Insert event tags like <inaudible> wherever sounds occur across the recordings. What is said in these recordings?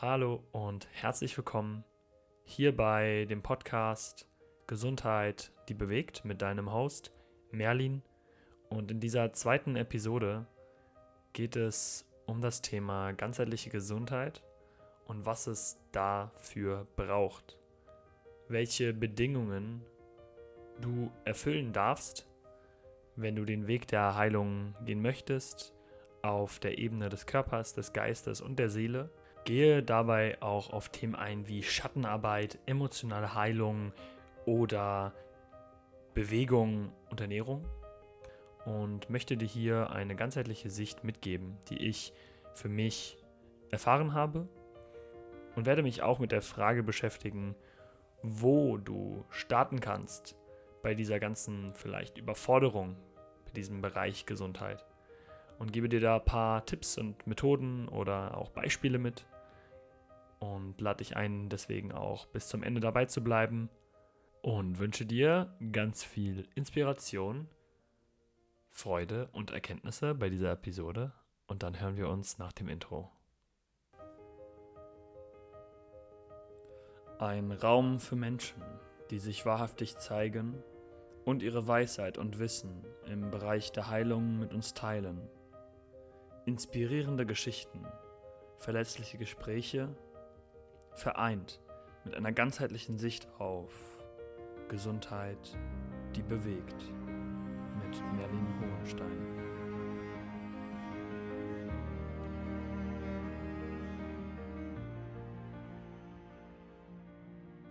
Hallo und herzlich willkommen hier bei dem Podcast Gesundheit, die bewegt mit deinem Host Merlin. Und in dieser zweiten Episode geht es um das Thema ganzheitliche Gesundheit und was es dafür braucht. Welche Bedingungen du erfüllen darfst, wenn du den Weg der Heilung gehen möchtest, auf der Ebene des Körpers, des Geistes und der Seele gehe dabei auch auf Themen ein wie Schattenarbeit, emotionale Heilung oder Bewegung und Ernährung und möchte dir hier eine ganzheitliche Sicht mitgeben, die ich für mich erfahren habe und werde mich auch mit der Frage beschäftigen, wo du starten kannst bei dieser ganzen vielleicht Überforderung, bei diesem Bereich Gesundheit. Und gebe dir da ein paar Tipps und Methoden oder auch Beispiele mit, und lade dich ein, deswegen auch bis zum Ende dabei zu bleiben und wünsche dir ganz viel Inspiration, Freude und Erkenntnisse bei dieser Episode und dann hören wir uns nach dem Intro. Ein Raum für Menschen, die sich wahrhaftig zeigen und ihre Weisheit und Wissen im Bereich der Heilung mit uns teilen. Inspirierende Geschichten, verletzliche Gespräche vereint mit einer ganzheitlichen Sicht auf Gesundheit, die bewegt, mit Merlin Hohenstein.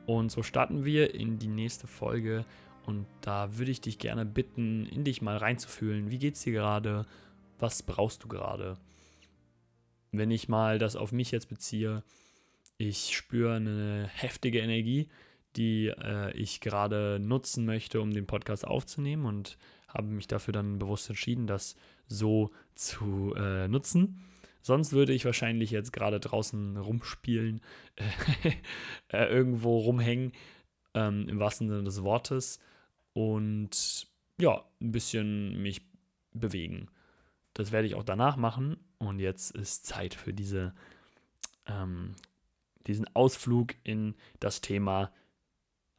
Und so starten wir in die nächste Folge und da würde ich dich gerne bitten, in dich mal reinzufühlen. Wie geht's dir gerade? Was brauchst du gerade? Wenn ich mal das auf mich jetzt beziehe, ich spüre eine heftige Energie, die äh, ich gerade nutzen möchte, um den Podcast aufzunehmen und habe mich dafür dann bewusst entschieden, das so zu äh, nutzen. Sonst würde ich wahrscheinlich jetzt gerade draußen rumspielen, <laughs> äh, irgendwo rumhängen, ähm, im wahrsten Sinne des Wortes und ja, ein bisschen mich bewegen. Das werde ich auch danach machen und jetzt ist Zeit für diese ähm, diesen Ausflug in das Thema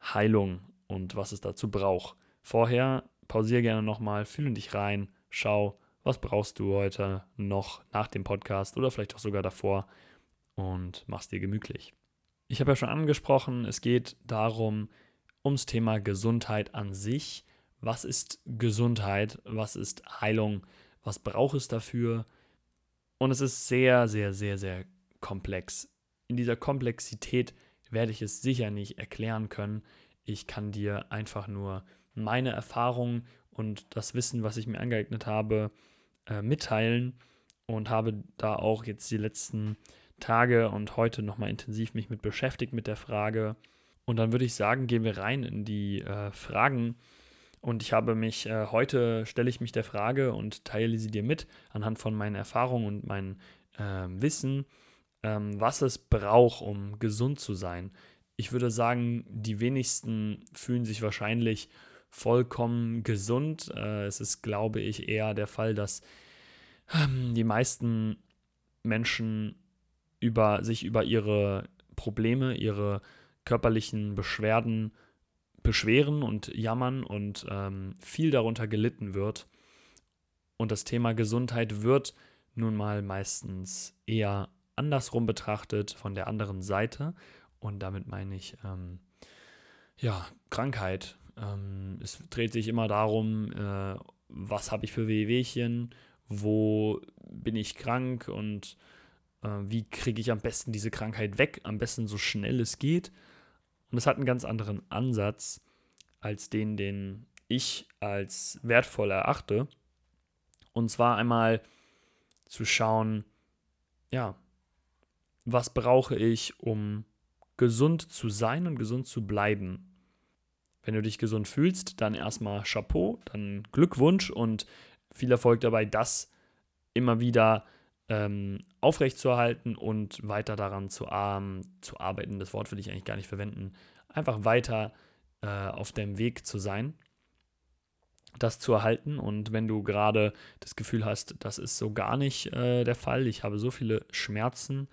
Heilung und was es dazu braucht. Vorher pausiere gerne nochmal, fühle dich rein, schau, was brauchst du heute noch nach dem Podcast oder vielleicht auch sogar davor und mach's dir gemütlich. Ich habe ja schon angesprochen, es geht darum, ums Thema Gesundheit an sich. Was ist Gesundheit? Was ist Heilung? Was braucht es dafür? Und es ist sehr, sehr, sehr, sehr komplex in dieser Komplexität werde ich es sicher nicht erklären können. Ich kann dir einfach nur meine Erfahrungen und das Wissen, was ich mir angeeignet habe, äh, mitteilen und habe da auch jetzt die letzten Tage und heute nochmal intensiv mich mit beschäftigt mit der Frage. Und dann würde ich sagen, gehen wir rein in die äh, Fragen. Und ich habe mich, äh, heute stelle ich mich der Frage und teile sie dir mit anhand von meinen Erfahrungen und meinem ähm, Wissen ähm, was es braucht, um gesund zu sein. Ich würde sagen, die wenigsten fühlen sich wahrscheinlich vollkommen gesund. Äh, es ist, glaube ich, eher der Fall, dass ähm, die meisten Menschen über, sich über ihre Probleme, ihre körperlichen Beschwerden beschweren und jammern und ähm, viel darunter gelitten wird. Und das Thema Gesundheit wird nun mal meistens eher andersrum betrachtet, von der anderen Seite. Und damit meine ich, ähm, ja, Krankheit. Ähm, es dreht sich immer darum, äh, was habe ich für Wehwehchen, wo bin ich krank und äh, wie kriege ich am besten diese Krankheit weg, am besten so schnell es geht. Und es hat einen ganz anderen Ansatz als den, den ich als wertvoll erachte. Und zwar einmal zu schauen, ja, was brauche ich, um gesund zu sein und gesund zu bleiben. Wenn du dich gesund fühlst, dann erstmal Chapeau, dann Glückwunsch und viel Erfolg dabei, das immer wieder ähm, aufrechtzuerhalten und weiter daran zu, ähm, zu arbeiten. Das Wort will ich eigentlich gar nicht verwenden. Einfach weiter äh, auf dem Weg zu sein, das zu erhalten. Und wenn du gerade das Gefühl hast, das ist so gar nicht äh, der Fall, ich habe so viele Schmerzen,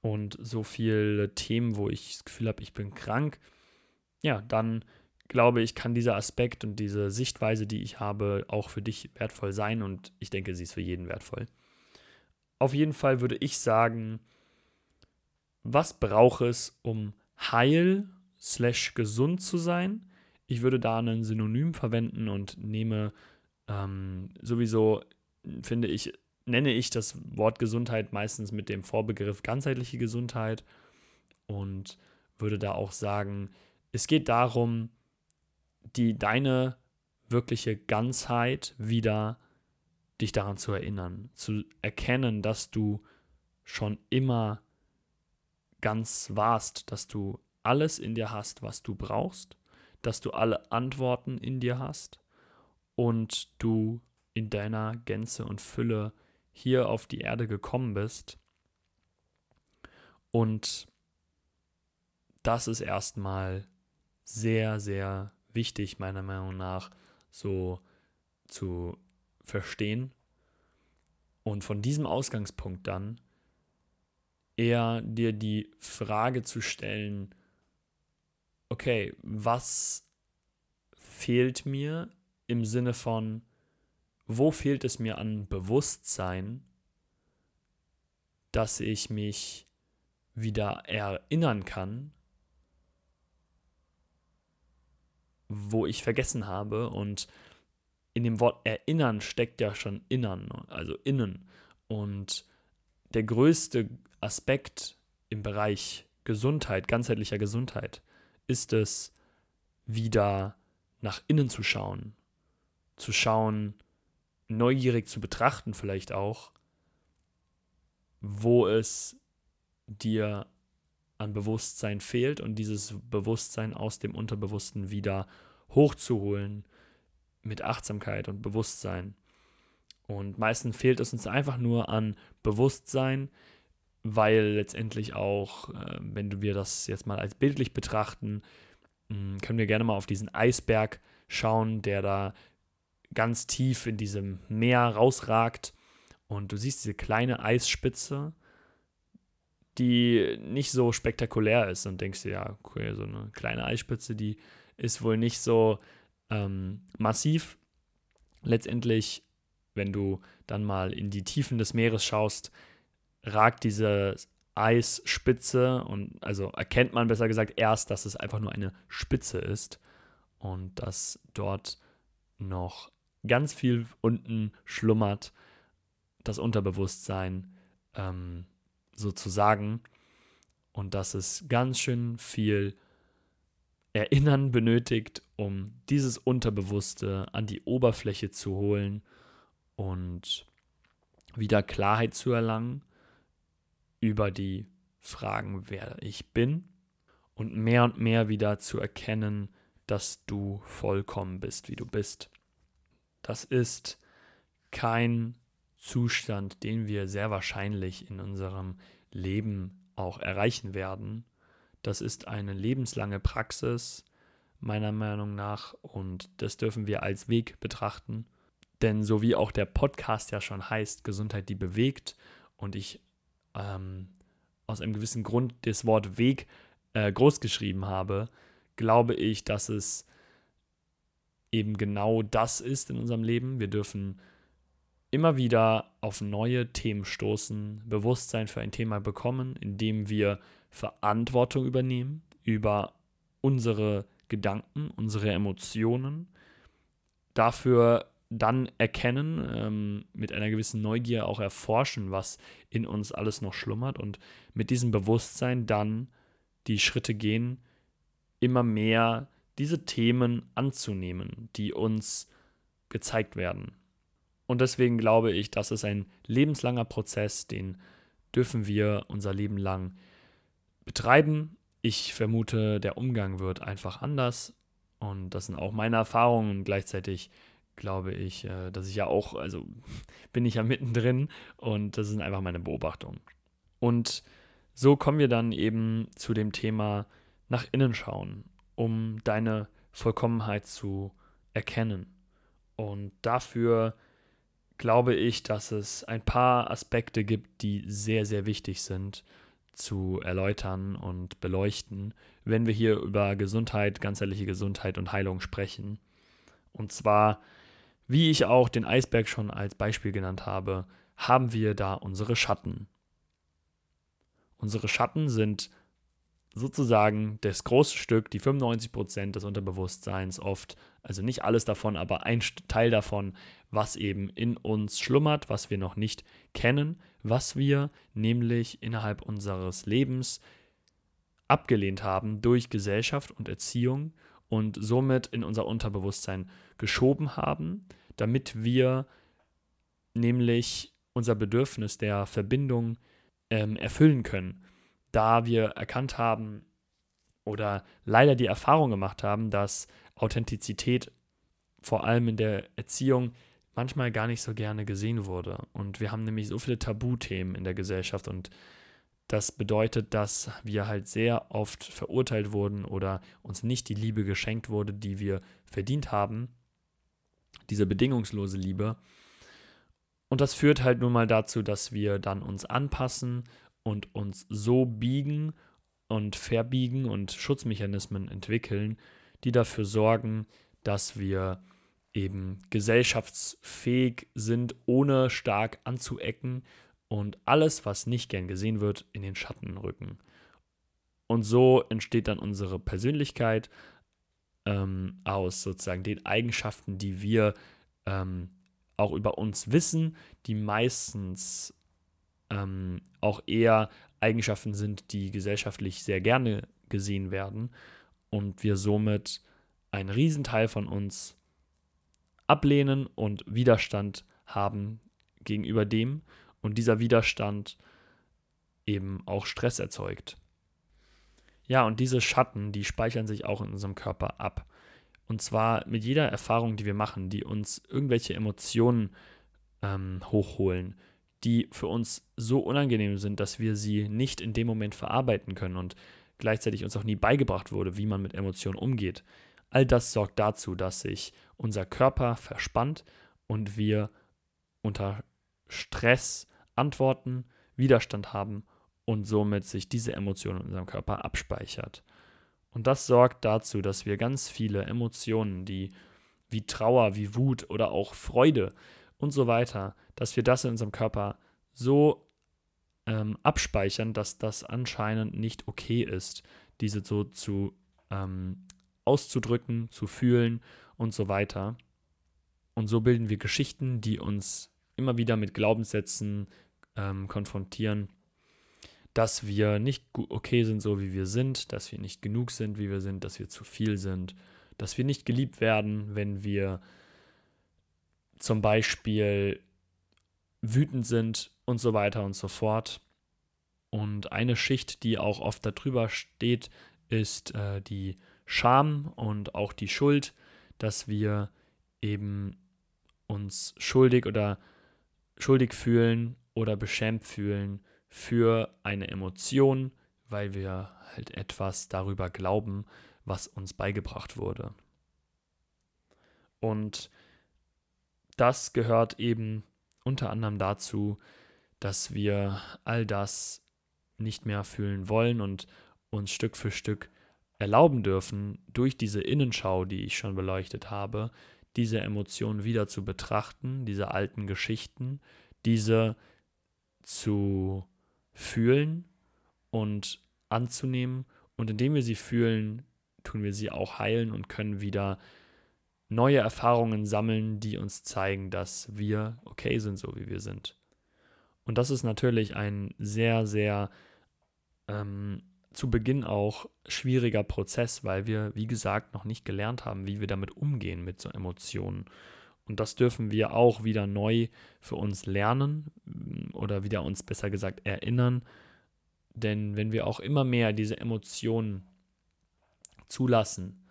und so viele Themen, wo ich das Gefühl habe, ich bin krank, ja, dann glaube ich, kann dieser Aspekt und diese Sichtweise, die ich habe, auch für dich wertvoll sein und ich denke, sie ist für jeden wertvoll. Auf jeden Fall würde ich sagen, was braucht es, um heil slash gesund zu sein? Ich würde da ein Synonym verwenden und nehme ähm, sowieso, finde ich, nenne ich das Wort Gesundheit meistens mit dem Vorbegriff ganzheitliche Gesundheit und würde da auch sagen, es geht darum, die deine wirkliche Ganzheit wieder dich daran zu erinnern, zu erkennen, dass du schon immer ganz warst, dass du alles in dir hast, was du brauchst, dass du alle Antworten in dir hast und du in deiner Gänze und Fülle hier auf die Erde gekommen bist. Und das ist erstmal sehr, sehr wichtig, meiner Meinung nach, so zu verstehen. Und von diesem Ausgangspunkt dann eher dir die Frage zu stellen, okay, was fehlt mir im Sinne von, wo fehlt es mir an Bewusstsein, dass ich mich wieder erinnern kann, wo ich vergessen habe. Und in dem Wort erinnern steckt ja schon innern, also innen. Und der größte Aspekt im Bereich Gesundheit, ganzheitlicher Gesundheit, ist es, wieder nach innen zu schauen, zu schauen, neugierig zu betrachten vielleicht auch, wo es dir an Bewusstsein fehlt und dieses Bewusstsein aus dem Unterbewussten wieder hochzuholen mit Achtsamkeit und Bewusstsein. Und meistens fehlt es uns einfach nur an Bewusstsein, weil letztendlich auch, äh, wenn wir das jetzt mal als bildlich betrachten, hm, können wir gerne mal auf diesen Eisberg schauen, der da ganz tief in diesem Meer rausragt. Und du siehst diese kleine Eisspitze, die nicht so spektakulär ist und denkst dir, ja, okay, so eine kleine Eisspitze, die ist wohl nicht so ähm, massiv. Letztendlich, wenn du dann mal in die Tiefen des Meeres schaust, ragt diese Eisspitze und also erkennt man besser gesagt erst, dass es einfach nur eine Spitze ist und dass dort noch ganz viel unten schlummert, das Unterbewusstsein ähm, sozusagen und dass es ganz schön viel Erinnern benötigt, um dieses Unterbewusste an die Oberfläche zu holen und wieder Klarheit zu erlangen über die Fragen, wer ich bin und mehr und mehr wieder zu erkennen, dass du vollkommen bist, wie du bist. Das ist kein Zustand, den wir sehr wahrscheinlich in unserem Leben auch erreichen werden. Das ist eine lebenslange Praxis, meiner Meinung nach, und das dürfen wir als Weg betrachten. Denn so wie auch der Podcast ja schon heißt, Gesundheit, die bewegt, und ich ähm, aus einem gewissen Grund das Wort Weg äh, groß habe, glaube ich, dass es eben genau das ist in unserem Leben. Wir dürfen immer wieder auf neue Themen stoßen, Bewusstsein für ein Thema bekommen, indem wir Verantwortung übernehmen über unsere Gedanken, unsere Emotionen, dafür dann erkennen, ähm, mit einer gewissen Neugier auch erforschen, was in uns alles noch schlummert und mit diesem Bewusstsein dann die Schritte gehen, immer mehr diese Themen anzunehmen, die uns gezeigt werden. Und deswegen glaube ich, das ist ein lebenslanger Prozess, den dürfen wir unser Leben lang betreiben. Ich vermute, der Umgang wird einfach anders. Und das sind auch meine Erfahrungen. Gleichzeitig glaube ich, äh, dass ich ja auch, also <laughs> bin ich ja mittendrin und das sind einfach meine Beobachtungen. Und so kommen wir dann eben zu dem Thema nach innen schauen, um deine Vollkommenheit zu erkennen. Und dafür glaube ich, dass es ein paar Aspekte gibt, die sehr, sehr wichtig sind zu erläutern und beleuchten, wenn wir hier über Gesundheit, ganzheitliche Gesundheit und Heilung sprechen. Und zwar, wie ich auch den Eisberg schon als Beispiel genannt habe, haben wir da unsere Schatten. Unsere Schatten sind sozusagen das große Stück, die 95% des Unterbewusstseins oft, also nicht alles davon, aber ein Teil davon, was eben in uns schlummert, was wir noch nicht kennen, was wir nämlich innerhalb unseres Lebens abgelehnt haben durch Gesellschaft und Erziehung und somit in unser Unterbewusstsein geschoben haben, damit wir nämlich unser Bedürfnis der Verbindung ähm, erfüllen können. Da wir erkannt haben oder leider die Erfahrung gemacht haben, dass Authentizität vor allem in der Erziehung manchmal gar nicht so gerne gesehen wurde. Und wir haben nämlich so viele Tabuthemen in der Gesellschaft und das bedeutet, dass wir halt sehr oft verurteilt wurden oder uns nicht die Liebe geschenkt wurde, die wir verdient haben. Diese bedingungslose Liebe. Und das führt halt nun mal dazu, dass wir dann uns anpassen und uns so biegen und verbiegen und Schutzmechanismen entwickeln, die dafür sorgen, dass wir eben gesellschaftsfähig sind, ohne stark anzuecken und alles, was nicht gern gesehen wird, in den Schatten rücken. Und so entsteht dann unsere Persönlichkeit ähm, aus sozusagen den Eigenschaften, die wir ähm, auch über uns wissen, die meistens ähm, auch eher Eigenschaften sind, die gesellschaftlich sehr gerne gesehen werden und wir somit einen Riesenteil von uns ablehnen und Widerstand haben gegenüber dem und dieser Widerstand eben auch Stress erzeugt. Ja, und diese Schatten, die speichern sich auch in unserem Körper ab. Und zwar mit jeder Erfahrung, die wir machen, die uns irgendwelche Emotionen ähm, hochholen, die für uns so unangenehm sind, dass wir sie nicht in dem Moment verarbeiten können und gleichzeitig uns auch nie beigebracht wurde, wie man mit Emotionen umgeht. All das sorgt dazu, dass sich unser Körper verspannt und wir unter Stress antworten, Widerstand haben und somit sich diese Emotion in unserem Körper abspeichert. Und das sorgt dazu, dass wir ganz viele Emotionen, die wie Trauer, wie Wut oder auch Freude und so weiter, dass wir das in unserem Körper so ähm, abspeichern, dass das anscheinend nicht okay ist, diese so zu ähm, auszudrücken, zu fühlen und so weiter. Und so bilden wir Geschichten, die uns immer wieder mit Glaubenssätzen ähm, konfrontieren, dass wir nicht okay sind, so wie wir sind, dass wir nicht genug sind, wie wir sind, dass wir zu viel sind, dass wir nicht geliebt werden, wenn wir zum Beispiel wütend sind und so weiter und so fort. Und eine Schicht, die auch oft darüber steht, ist äh, die Scham und auch die Schuld, dass wir eben uns schuldig oder schuldig fühlen oder beschämt fühlen für eine Emotion, weil wir halt etwas darüber glauben, was uns beigebracht wurde. Und das gehört eben unter anderem dazu, dass wir all das nicht mehr fühlen wollen und uns Stück für Stück erlauben dürfen, durch diese Innenschau, die ich schon beleuchtet habe, diese Emotionen wieder zu betrachten, diese alten Geschichten, diese zu fühlen und anzunehmen. Und indem wir sie fühlen, tun wir sie auch heilen und können wieder neue Erfahrungen sammeln, die uns zeigen, dass wir okay sind, so wie wir sind. Und das ist natürlich ein sehr, sehr ähm, zu Beginn auch schwieriger Prozess, weil wir, wie gesagt, noch nicht gelernt haben, wie wir damit umgehen mit so Emotionen. Und das dürfen wir auch wieder neu für uns lernen mm, oder wieder uns besser gesagt erinnern. Denn wenn wir auch immer mehr diese Emotionen zulassen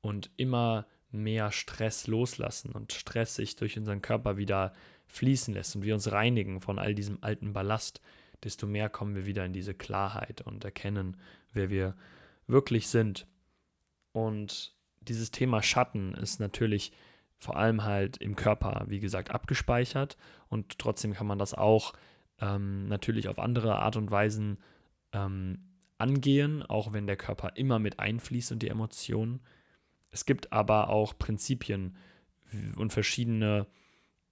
und immer mehr Stress loslassen und Stress sich durch unseren Körper wieder fließen lässt und wir uns reinigen von all diesem alten Ballast, desto mehr kommen wir wieder in diese Klarheit und erkennen, wer wir wirklich sind. Und dieses Thema Schatten ist natürlich vor allem halt im Körper, wie gesagt, abgespeichert und trotzdem kann man das auch ähm, natürlich auf andere Art und Weisen ähm, angehen, auch wenn der Körper immer mit einfließt und die Emotionen. Es gibt aber auch Prinzipien und verschiedene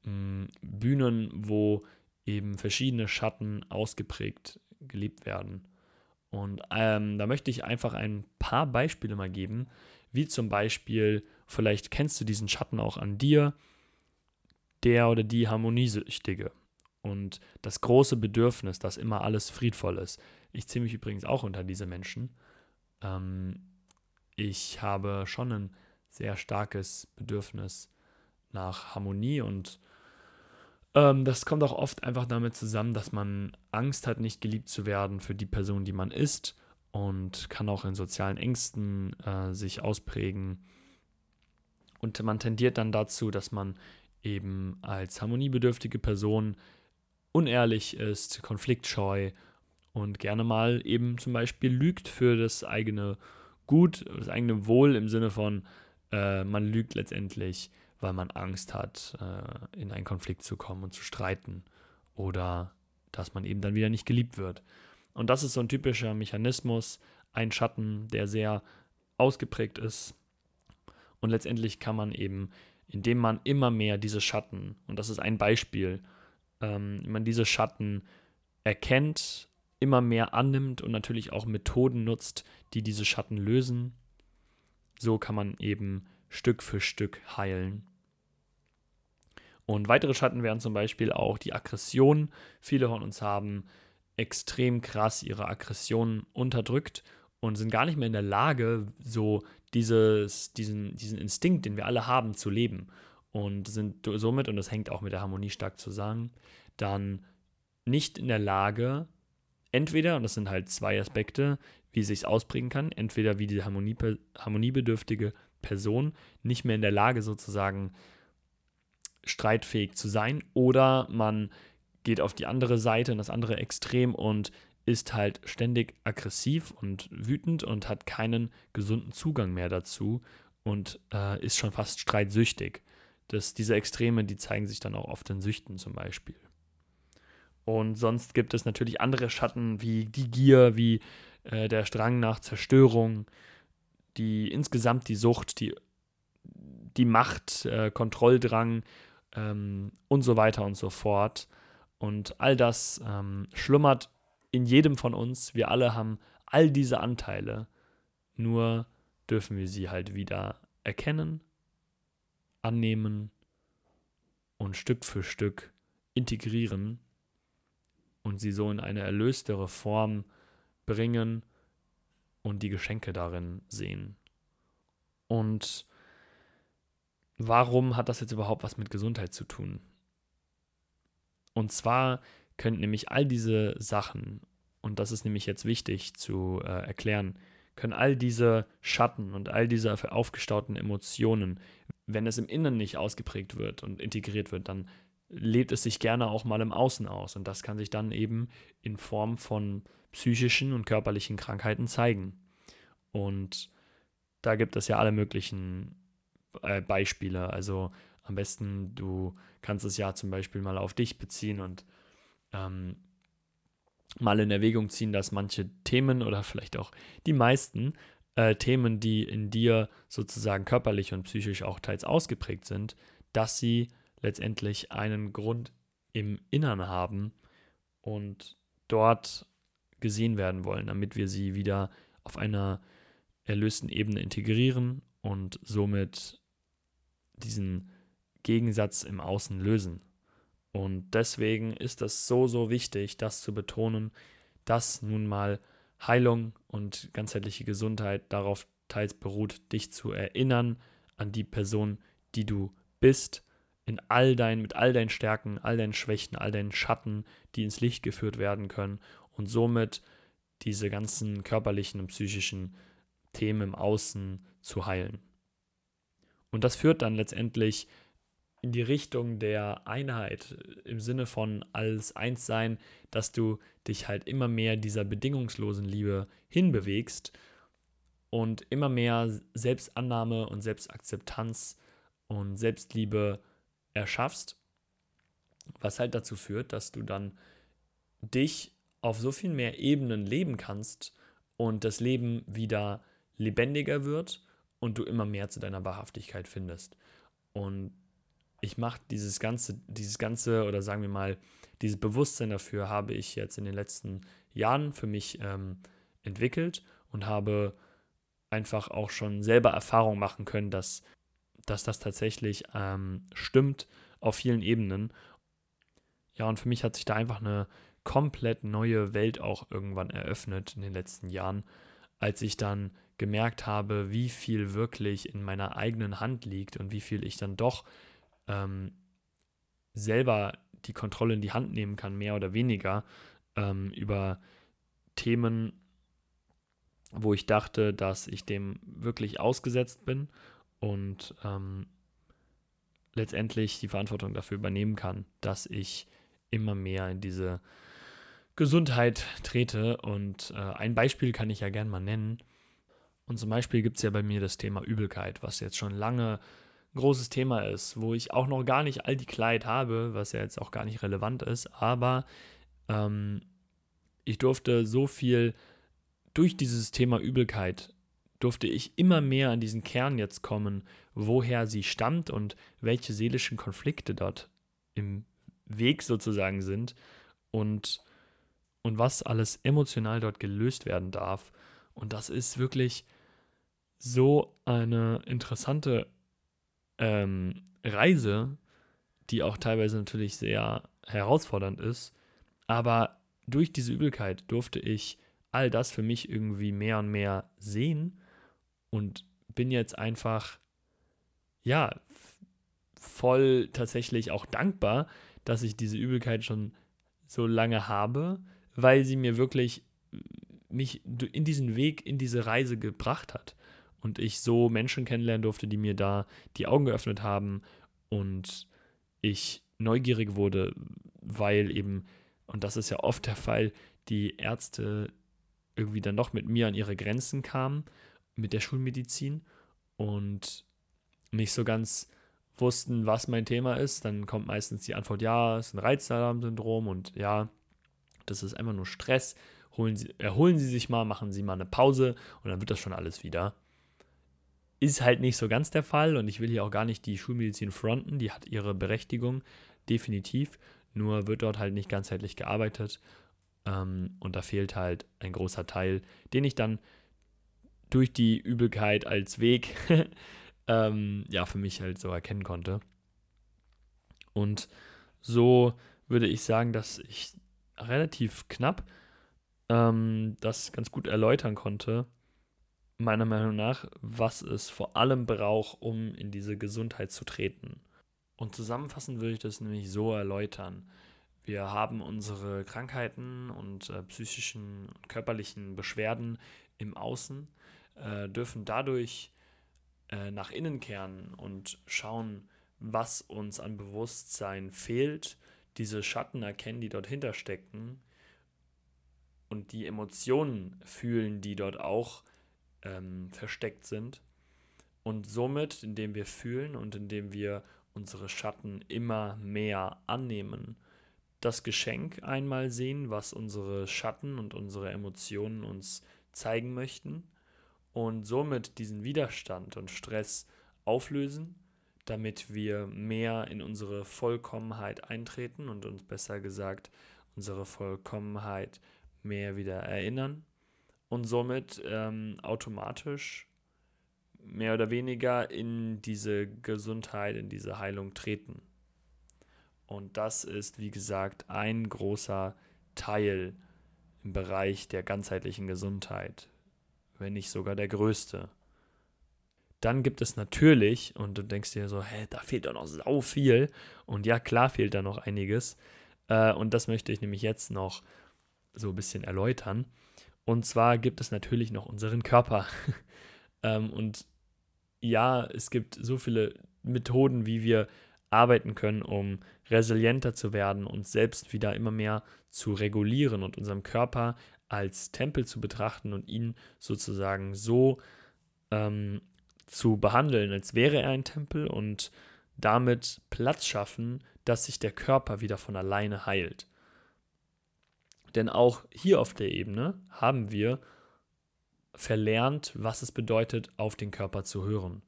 mh, hm, Bühnen, wo eben verschiedene Schatten ausgeprägt gelebt werden. Und ähm, da möchte ich einfach ein paar Beispiele mal geben, wie zum Beispiel, vielleicht kennst du diesen Schatten auch an dir, der oder die Harmoniesüchtige und das große Bedürfnis, dass immer alles friedvoll ist. Ich ziehe mich übrigens auch unter diese Menschen. Ähm, ich habe schon ein sehr starkes Bedürfnis nach Harmonie und ähm, das kommt auch oft einfach damit zusammen, dass man Angst hat, nicht geliebt zu werden für die Person, die man ist und kann auch in sozialen Ängsten äh, sich ausprägen. Und man tendiert dann dazu, dass man eben als harmoniebedürftige Person unehrlich ist, konfliktscheu und gerne mal eben zum Beispiel lügt für das eigene Gut, das eigene Wohl im Sinne von, äh, man lügt letztendlich, weil man Angst hat, äh, in einen Konflikt zu kommen und zu streiten oder dass man eben dann wieder nicht geliebt wird. Und das ist so ein typischer Mechanismus, ein Schatten, der sehr ausgeprägt ist. Und letztendlich kann man eben, indem man immer mehr diese Schatten, und das ist ein Beispiel, ähm, man diese Schatten erkennt, immer mehr annimmt und natürlich auch Methoden nutzt, die diese Schatten lösen, so kann man eben Stück für Stück heilen. Und weitere Schatten wären zum Beispiel auch die Aggression. Viele von uns haben extrem krass ihre Aggression unterdrückt und sind gar nicht mehr in der Lage, so dieses, diesen, diesen Instinkt, den wir alle haben, zu leben. Und sind somit, und das hängt auch mit der Harmonie stark zusammen, dann nicht in der Lage, entweder, und das sind halt zwei Aspekte, wie es sich ausprägen kann, entweder wie die Harmonie, harmoniebedürftige Person nicht mehr in der Lage sozusagen streitfähig zu sein oder man geht auf die andere Seite, in das andere Extrem und ist halt ständig aggressiv und wütend und hat keinen gesunden Zugang mehr dazu und äh, ist schon fast streitsüchtig. Das, diese Extreme, die zeigen sich dann auch oft in Süchten zum Beispiel. Und sonst gibt es natürlich andere Schatten wie die Gier, wie äh, der Strang nach Zerstörung, die insgesamt die Sucht, die, die Macht, äh, Kontrolldrang, ähm, und so weiter und so fort. Und all das ähm, schlummert in jedem von uns. Wir alle haben all diese Anteile. Nur dürfen wir sie halt wieder erkennen, annehmen und Stück für Stück integrieren und sie so in eine erlöstere Form bringen und die Geschenke darin sehen. Und warum hat das jetzt überhaupt was mit Gesundheit zu tun? Und zwar können nämlich all diese Sachen, und das ist nämlich jetzt wichtig zu äh, erklären, können all diese Schatten und all diese aufgestauten Emotionen, wenn es im Innen nicht ausgeprägt wird und integriert wird, dann lebt es sich gerne auch mal im Außen aus. Und das kann sich dann eben in Form von psychischen und körperlichen Krankheiten zeigen. Und da gibt es ja alle möglichen äh, Beispiele. Also am besten, du kannst es ja zum Beispiel mal auf dich beziehen und ähm, mal in Erwägung ziehen, dass manche Themen oder vielleicht auch die meisten äh, Themen, die in dir sozusagen körperlich und psychisch auch teils ausgeprägt sind, dass sie letztendlich einen Grund im Innern haben und dort gesehen werden wollen, damit wir sie wieder auf einer erlösten Ebene integrieren und somit diesen Gegensatz im Außen lösen. Und deswegen ist es so, so wichtig, das zu betonen, dass nun mal Heilung und ganzheitliche Gesundheit darauf teils beruht, dich zu erinnern an die Person, die du bist, in all deinen, mit all deinen Stärken, all deinen Schwächen, all deinen Schatten, die ins Licht geführt werden können und somit diese ganzen körperlichen und psychischen Themen im Außen zu heilen. Und das führt dann letztendlich in die Richtung der Einheit im Sinne von als eins sein, dass du dich halt immer mehr dieser bedingungslosen Liebe hinbewegst und immer mehr Selbstannahme und Selbstakzeptanz und Selbstliebe erschaffst, was halt dazu führt, dass du dann dich auf so viel mehr Ebenen leben kannst und das Leben wieder lebendiger wird und du immer mehr zu deiner Wahrhaftigkeit findest. Und ich mache dieses ganze, dieses ganze, oder sagen wir mal, dieses Bewusstsein dafür habe ich jetzt in den letzten Jahren für mich ähm, entwickelt und habe einfach auch schon selber Erfahrung machen können, dass, dass das tatsächlich ähm, stimmt auf vielen Ebenen. Ja, und für mich hat sich da einfach eine komplett neue Welt auch irgendwann eröffnet in den letzten Jahren, als ich dann gemerkt habe, wie viel wirklich in meiner eigenen Hand liegt und wie viel ich dann doch ähm, selber die Kontrolle in die Hand nehmen kann, mehr oder weniger, ähm, über Themen, wo ich dachte, dass ich dem wirklich ausgesetzt bin und ähm, letztendlich die Verantwortung dafür übernehmen kann, dass ich immer mehr in diese Gesundheit trete. Und äh, ein Beispiel kann ich ja gerne mal nennen. Und zum Beispiel gibt es ja bei mir das Thema Übelkeit, was jetzt schon lange ein großes Thema ist, wo ich auch noch gar nicht all die Kleid habe, was ja jetzt auch gar nicht relevant ist, aber ähm, ich durfte so viel durch dieses Thema Übelkeit durfte ich immer mehr an diesen Kern jetzt kommen, woher sie stammt und welche seelischen Konflikte dort im Weg sozusagen sind und, und was alles emotional dort gelöst werden darf. Und das ist wirklich so eine interessante ähm, Reise, die auch teilweise natürlich sehr herausfordernd ist. Aber durch diese Übelkeit durfte ich all das für mich irgendwie mehr und mehr sehen und bin jetzt einfach, ja, voll tatsächlich auch dankbar, dass ich diese Übelkeit schon so lange habe, weil sie mir wirklich mich in diesen Weg, in diese Reise gebracht hat. Und ich so Menschen kennenlernen durfte, die mir da die Augen geöffnet haben und ich neugierig wurde, weil eben, und das ist ja oft der Fall, die Ärzte irgendwie dann doch mit mir an ihre Grenzen kamen mit der Schulmedizin und nicht so ganz wussten, was mein Thema ist. Dann kommt meistens die Antwort, ja, es ist ein Reizalarmsyndrom und ja, das ist einfach nur Stress. Sie, erholen Sie sich mal, machen Sie mal eine Pause und dann wird das schon alles wieder. Ist halt nicht so ganz der Fall und ich will hier auch gar nicht die Schulmedizin fronten, die hat ihre Berechtigung, definitiv. Nur wird dort halt nicht ganzheitlich gearbeitet ähm, und da fehlt halt ein großer Teil, den ich dann durch die Übelkeit als Weg <laughs> ähm, ja für mich halt so erkennen konnte. Und so würde ich sagen, dass ich relativ knapp ähm, das ganz gut erläutern konnte, meiner Meinung nach, was es vor allem braucht, um in diese Gesundheit zu treten. Und zusammenfassend würde ich das nämlich so erläutern. Wir haben unsere Krankheiten und äh, psychischen und körperlichen Beschwerden im Außen, äh, dürfen dadurch äh, nach innen kehren und schauen, was uns an Bewusstsein fehlt, diese Schatten erkennen, die dort hinterstecken und die Emotionen fühlen, die dort auch ähm, versteckt sind. Und somit, indem wir fühlen und indem wir unsere Schatten immer mehr annehmen, das Geschenk einmal sehen, was unsere Schatten und unsere Emotionen uns zeigen möchten und somit diesen Widerstand und Stress auflösen, damit wir mehr in unsere Vollkommenheit eintreten und uns besser gesagt unsere Vollkommenheit mehr wieder erinnern und somit ähm, automatisch mehr oder weniger in diese Gesundheit, in diese Heilung treten. Und das ist, wie gesagt, ein großer Teil im Bereich der ganzheitlichen Gesundheit wenn nicht sogar der größte. Dann gibt es natürlich, und du denkst dir so, hä, da fehlt doch noch sau viel. Und ja, klar fehlt da noch einiges. Äh, und das möchte ich nämlich jetzt noch so ein bisschen erläutern. Und zwar gibt es natürlich noch unseren Körper. <laughs> ähm, und ja, es gibt so viele Methoden, wie wir arbeiten können, um resilienter zu werden, uns selbst wieder immer mehr zu regulieren und unserem Körper als Tempel zu betrachten und ihn sozusagen so ähm, zu behandeln, als wäre er ein Tempel und damit Platz schaffen, dass sich der Körper wieder von alleine heilt. Denn auch hier auf der Ebene haben wir verlernt, was es bedeutet, auf den Körper zu hören.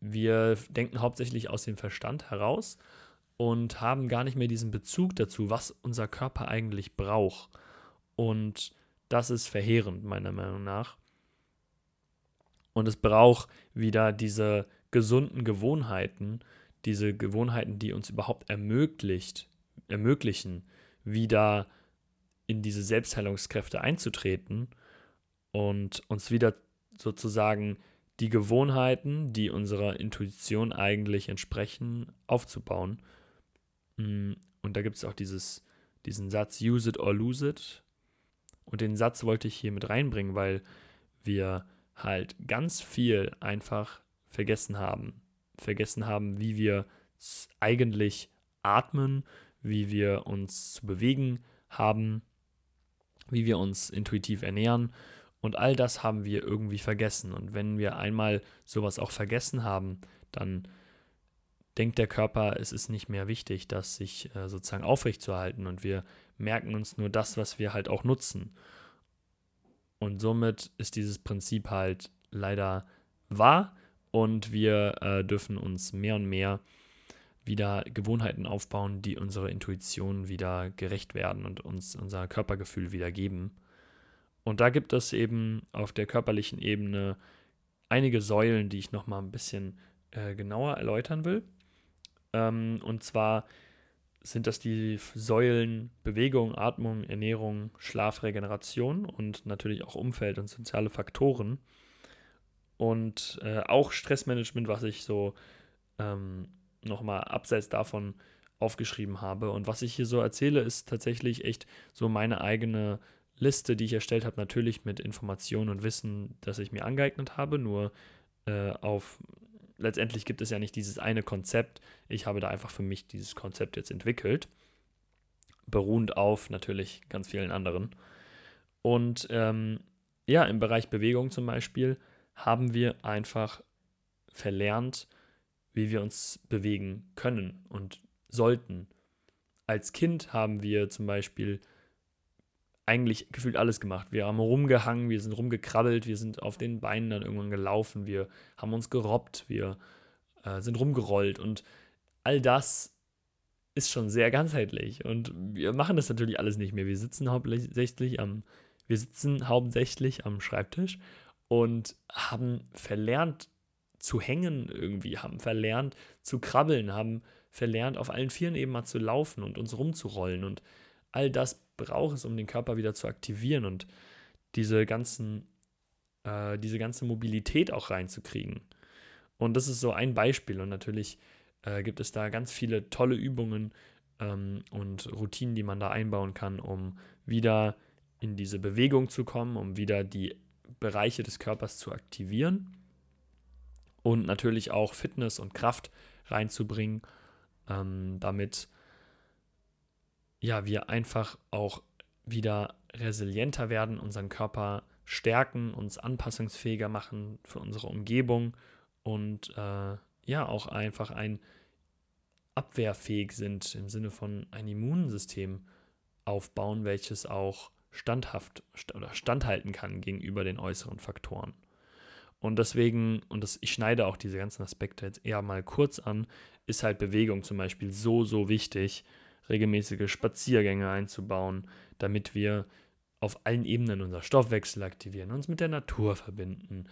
Wir denken hauptsächlich aus dem Verstand heraus und haben gar nicht mehr diesen Bezug dazu, was unser Körper eigentlich braucht. Und das ist verheerend, meiner Meinung nach. Und es braucht wieder diese gesunden Gewohnheiten, diese Gewohnheiten, die uns überhaupt ermöglicht, ermöglichen, wieder in diese Selbstheilungskräfte einzutreten und uns wieder sozusagen die Gewohnheiten, die unserer Intuition eigentlich entsprechen, aufzubauen. Mm, und da gibt es auch dieses, diesen Satz, use it or lose it. Und den Satz wollte ich hier mit reinbringen, weil wir halt ganz viel einfach vergessen haben. Vergessen haben, wie wir eigentlich atmen, wie wir uns zu bewegen haben, wie wir uns intuitiv ernähren. Und all das haben wir irgendwie vergessen. Und wenn wir einmal sowas auch vergessen haben, dann denkt der Körper, es ist nicht mehr wichtig, das sich äh, sozusagen aufrechtzuerhalten. Und wir merken uns nur das, was wir halt auch nutzen. Und somit ist dieses Prinzip halt leider wahr und wir äh, dürfen uns mehr und mehr wieder Gewohnheiten aufbauen, die unserer Intuition wieder gerecht werden und uns unser Körpergefühl wieder geben. Und da gibt es eben auf der körperlichen Ebene einige Säulen, die ich nochmal ein bisschen äh, genauer erläutern will. Ähm, und zwar sind das die Säulen Bewegung, Atmung, Ernährung, Schlaf, Regeneration und natürlich auch Umfeld und soziale Faktoren. Und äh, auch Stressmanagement, was ich so ähm, nochmal abseits davon aufgeschrieben habe. Und was ich hier so erzähle, ist tatsächlich echt so meine eigene Liste, die ich erstellt habe, natürlich mit Informationen und Wissen, das ich mir angeeignet habe, nur äh, auf letztendlich gibt es ja nicht dieses eine Konzept. Ich habe da einfach für mich dieses Konzept jetzt entwickelt, beruhend auf natürlich ganz vielen anderen. Und ähm, ja, im Bereich Bewegung zum Beispiel haben wir einfach verlernt, wie wir uns bewegen können und sollten. Als Kind haben wir zum Beispiel eigentlich gefühlt alles gemacht. Wir haben rumgehangen, wir sind rumgekrabbelt, wir sind auf den Beinen dann irgendwann gelaufen, wir haben uns gerobbt, wir äh, sind rumgerollt und all das ist schon sehr ganzheitlich und wir machen das natürlich alles nicht mehr. Wir sitzen hauptsächlich am wir sitzen hauptsächlich am Schreibtisch und haben verlernt zu hängen irgendwie, haben verlernt zu krabbeln, haben verlernt auf allen Vieren eben mal zu laufen und uns rumzurollen und all das braucht es, um den Körper wieder zu aktivieren und diese ganzen, äh, diese ganze Mobilität auch reinzukriegen. Und das ist so ein Beispiel. Und natürlich äh, gibt es da ganz viele tolle Übungen ähm, und Routinen, die man da einbauen kann, um wieder in diese Bewegung zu kommen, um wieder die Bereiche des Körpers zu aktivieren und natürlich auch Fitness und Kraft reinzubringen, ähm, damit ja, wir einfach auch wieder resilienter werden, unseren Körper stärken, uns anpassungsfähiger machen für unsere Umgebung und äh, ja, auch einfach ein abwehrfähig sind im Sinne von ein Immunsystem aufbauen, welches auch standhaft oder standhalten kann gegenüber den äußeren Faktoren. Und deswegen, und das, ich schneide auch diese ganzen Aspekte jetzt eher mal kurz an, ist halt Bewegung zum Beispiel so, so wichtig, regelmäßige Spaziergänge einzubauen, damit wir auf allen Ebenen unser Stoffwechsel aktivieren, uns mit der Natur verbinden.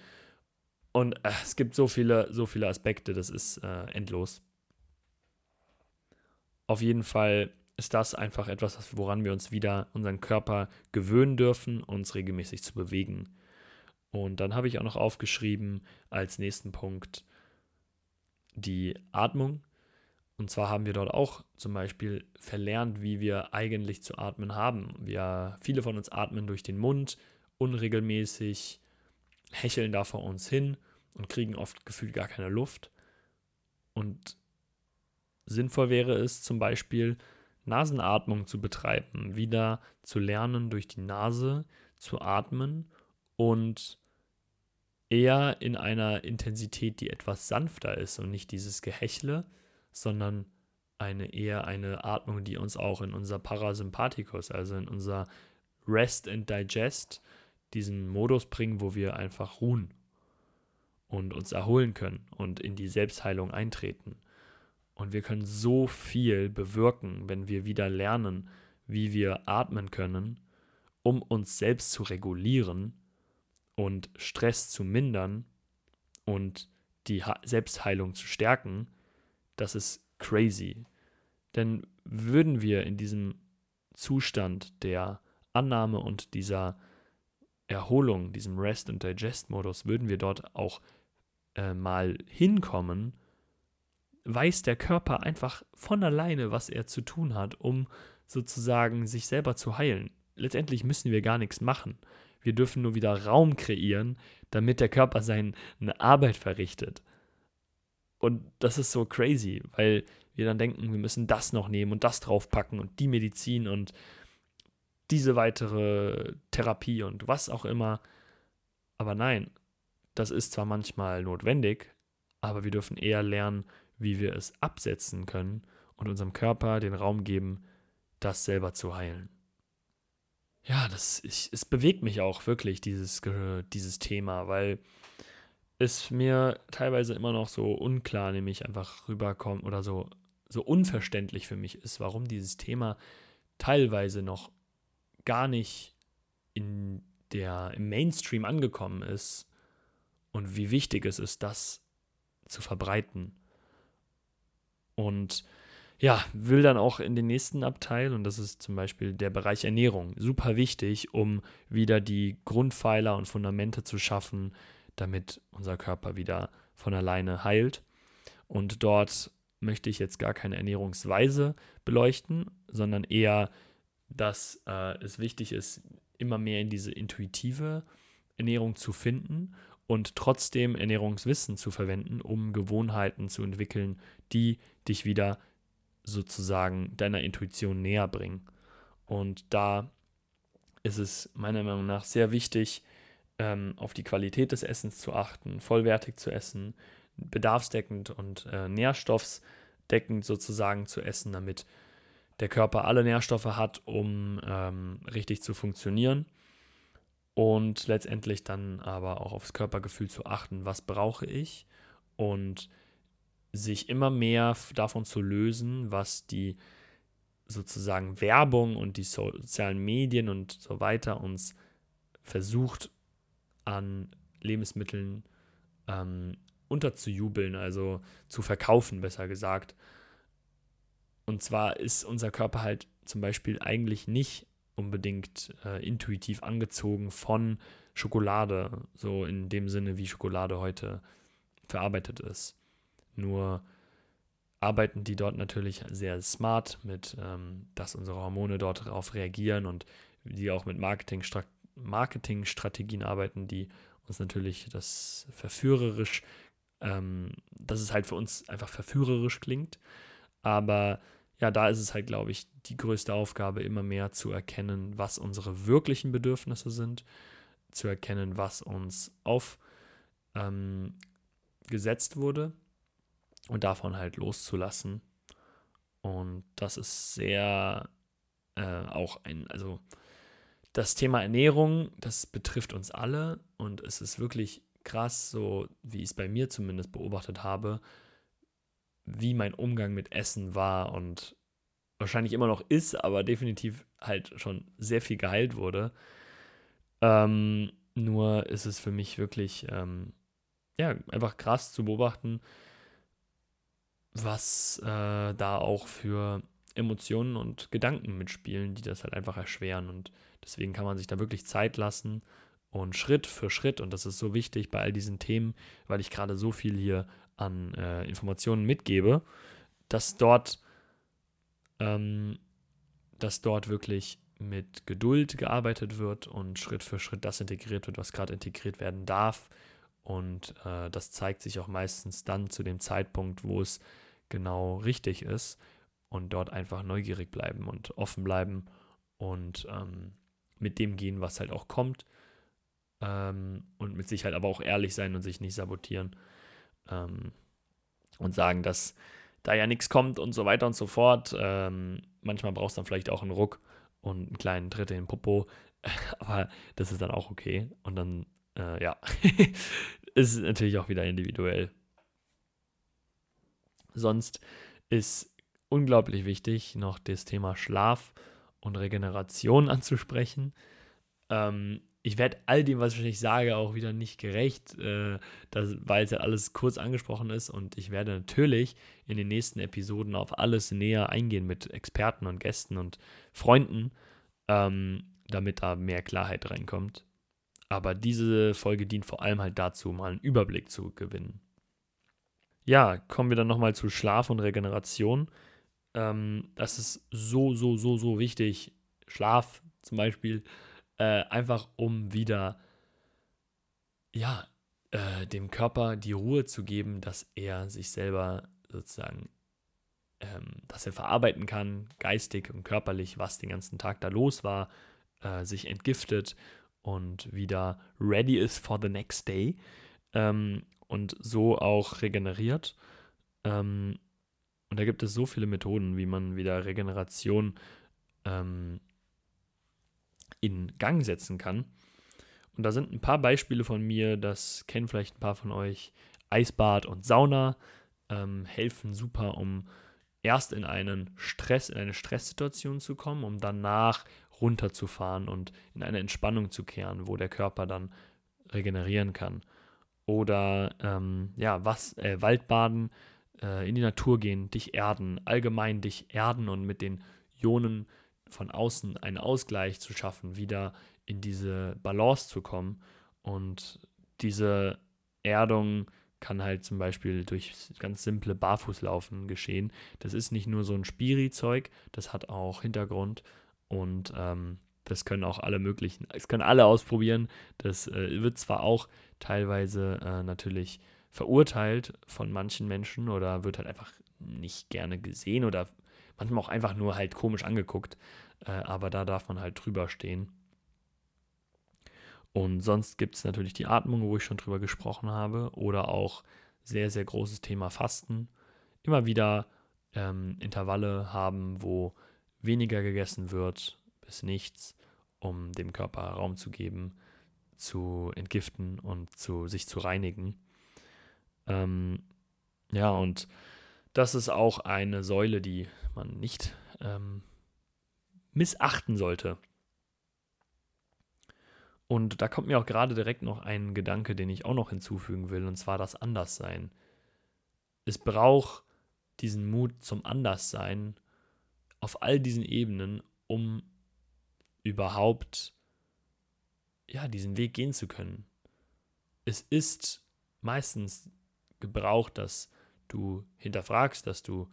Und äh, es gibt so viele, so viele Aspekte, das ist äh, endlos. Auf jeden Fall ist das einfach etwas, woran wir uns wieder unseren Körper gewöhnen dürfen, uns regelmäßig zu bewegen. Und dann habe ich auch noch aufgeschrieben als nächsten Punkt die Atmung. Und zwar haben wir dort auch zum Beispiel verlernt, wie wir eigentlich zu atmen haben. Wir, viele von uns atmen durch den Mund, unregelmäßig, hecheln da vor uns hin und kriegen oft gefühlt gar keine Luft. Und sinnvoll wäre es zum Beispiel, Nasenatmung zu betreiben, wieder zu lernen, durch die Nase zu atmen und eher in einer Intensität, die etwas sanfter ist und nicht dieses Gehechle, sondern eine eher eine Atmung, die uns auch in unser Parasympathikus, also in unser Rest and Digest, diesen Modus bringen, wo wir einfach ruhen und uns erholen können und in die Selbstheilung eintreten. Und wir können so viel bewirken, wenn wir wieder lernen, wie wir atmen können, um uns selbst zu regulieren und Stress zu mindern und die Selbstheilung zu stärken. Das ist crazy. Denn würden wir in diesem Zustand der Annahme und dieser Erholung, diesem Rest- und Digest-Modus, würden wir dort auch äh, mal hinkommen, weiß der Körper einfach von alleine, was er zu tun hat, um sozusagen sich selber zu heilen. Letztendlich müssen wir gar nichts machen. Wir dürfen nur wieder Raum kreieren, damit der Körper seine Arbeit verrichtet. Und das ist so crazy, weil wir dann denken, wir müssen das noch nehmen und das draufpacken und die Medizin und diese weitere Therapie und was auch immer. Aber nein, das ist zwar manchmal notwendig, aber wir dürfen eher lernen, wie wir es absetzen können und unserem Körper den Raum geben, das selber zu heilen. Ja, das, ich, es bewegt mich auch wirklich, dieses, dieses Thema, weil es mir teilweise immer noch so unklar, nämlich einfach rüberkommt oder so, so unverständlich für mich ist, warum dieses Thema teilweise noch gar nicht in der, im Mainstream angekommen ist und wie wichtig es ist, das zu verbreiten. Und ja, will dann auch in den nächsten Abteil, und das ist zum Beispiel der Bereich Ernährung, super wichtig, um wieder die Grundpfeiler und Fundamente zu schaffen, damit unser Körper wieder von alleine heilt. Und dort möchte ich jetzt gar keine Ernährungsweise beleuchten, sondern eher, dass äh, es wichtig ist, immer mehr in diese intuitive Ernährung zu finden und trotzdem Ernährungswissen zu verwenden, um Gewohnheiten zu entwickeln, die dich wieder sozusagen deiner Intuition näher bringen. Und da ist es meiner Meinung nach sehr wichtig, ähm, auf die Qualität des Essens zu achten, vollwertig zu essen, bedarfsdeckend und äh, nährstoffsdeckend sozusagen zu essen, damit der Körper alle Nährstoffe hat, um ähm, richtig zu funktionieren. Und letztendlich dann aber auch aufs Körpergefühl zu achten, was brauche ich und sich immer mehr davon zu lösen, was die sozusagen Werbung und die sozialen Medien und so weiter uns versucht an Lebensmitteln ähm, unterzujubeln, also zu verkaufen, besser gesagt. Und zwar ist unser Körper halt zum Beispiel eigentlich nicht unbedingt äh, intuitiv angezogen von Schokolade, so in dem Sinne, wie Schokolade heute verarbeitet ist. Nur arbeiten die dort natürlich sehr smart mit, ähm, dass unsere Hormone dort darauf reagieren und die auch mit Marketingstrategien Marketingstrategien arbeiten, die uns natürlich das verführerisch, ähm, dass es halt für uns einfach verführerisch klingt. Aber ja, da ist es halt, glaube ich, die größte Aufgabe, immer mehr zu erkennen, was unsere wirklichen Bedürfnisse sind, zu erkennen, was uns aufgesetzt ähm, wurde und davon halt loszulassen. Und das ist sehr äh, auch ein, also das Thema Ernährung, das betrifft uns alle und es ist wirklich krass, so wie ich es bei mir zumindest beobachtet habe, wie mein Umgang mit Essen war und wahrscheinlich immer noch ist, aber definitiv halt schon sehr viel geheilt wurde. Ähm, nur ist es für mich wirklich, ähm, ja, einfach krass zu beobachten, was äh, da auch für Emotionen und Gedanken mitspielen, die das halt einfach erschweren. Und deswegen kann man sich da wirklich Zeit lassen und Schritt für Schritt, und das ist so wichtig bei all diesen Themen, weil ich gerade so viel hier an äh, Informationen mitgebe, dass dort, ähm, dass dort wirklich mit Geduld gearbeitet wird und Schritt für Schritt das integriert wird, was gerade integriert werden darf. Und äh, das zeigt sich auch meistens dann zu dem Zeitpunkt, wo es genau richtig ist und dort einfach neugierig bleiben und offen bleiben und ähm, mit dem gehen, was halt auch kommt ähm, und mit sich halt aber auch ehrlich sein und sich nicht sabotieren ähm, und sagen, dass da ja nichts kommt und so weiter und so fort. Ähm, manchmal brauchst du dann vielleicht auch einen Ruck und einen kleinen Tritt in den Popo, <laughs> aber das ist dann auch okay. Und dann, äh, ja, <laughs> ist natürlich auch wieder individuell. Sonst ist unglaublich wichtig, noch das Thema Schlaf und Regeneration <laughs> anzusprechen. Ähm, ich werde all dem, was ich sage, auch wieder nicht gerecht, äh, weil es ja alles kurz angesprochen ist. Und ich werde natürlich in den nächsten Episoden auf alles näher eingehen mit Experten und Gästen und Freunden, ähm, damit da mehr Klarheit reinkommt. Aber diese Folge dient vor allem halt dazu, mal einen Überblick zu gewinnen. Ja, kommen wir dann nochmal zu Schlaf und Regeneration. Ähm, das ist so, so, so, so wichtig. Schlaf zum Beispiel äh, einfach um wieder, ja, äh, dem Körper die Ruhe zu geben, dass er sich selber sozusagen, ähm, dass er verarbeiten kann, geistig und körperlich, was den ganzen Tag da los war, äh, sich entgiftet und wieder ready ist for the next day ähm, und so auch regeneriert. Ähm, und da gibt es so viele Methoden, wie man wieder Regeneration ähm, in Gang setzen kann. Und da sind ein paar Beispiele von mir, das kennen vielleicht ein paar von euch. Eisbad und Sauna ähm, helfen super, um erst in einen Stress, in eine Stresssituation zu kommen, um danach runterzufahren und in eine Entspannung zu kehren, wo der Körper dann regenerieren kann. Oder ähm, ja, was, äh, Waldbaden, äh, in die Natur gehen, dich erden, allgemein dich erden und mit den Ionen von außen einen Ausgleich zu schaffen, wieder in diese Balance zu kommen. Und diese Erdung kann halt zum Beispiel durch ganz simple Barfußlaufen geschehen. Das ist nicht nur so ein Spiri-Zeug, das hat auch Hintergrund und ähm, das können auch alle möglichen, es können alle ausprobieren. Das äh, wird zwar auch teilweise äh, natürlich verurteilt von manchen Menschen oder wird halt einfach nicht gerne gesehen oder manchmal auch einfach nur halt komisch angeguckt, äh, aber da darf man halt drüber stehen. Und sonst gibt es natürlich die Atmung, wo ich schon drüber gesprochen habe, oder auch sehr, sehr großes Thema Fasten. Immer wieder ähm, Intervalle haben, wo weniger gegessen wird bis nichts, um dem Körper Raum zu geben, zu entgiften und zu sich zu reinigen. Ähm, ja, und das ist auch eine Säule, die man nicht ähm, missachten sollte. Und da kommt mir auch gerade direkt noch ein Gedanke, den ich auch noch hinzufügen will, und zwar das Anderssein. Es braucht diesen Mut zum Anderssein auf all diesen Ebenen, um überhaupt ja, diesen Weg gehen zu können. Es ist meistens gebraucht, dass du hinterfragst, dass du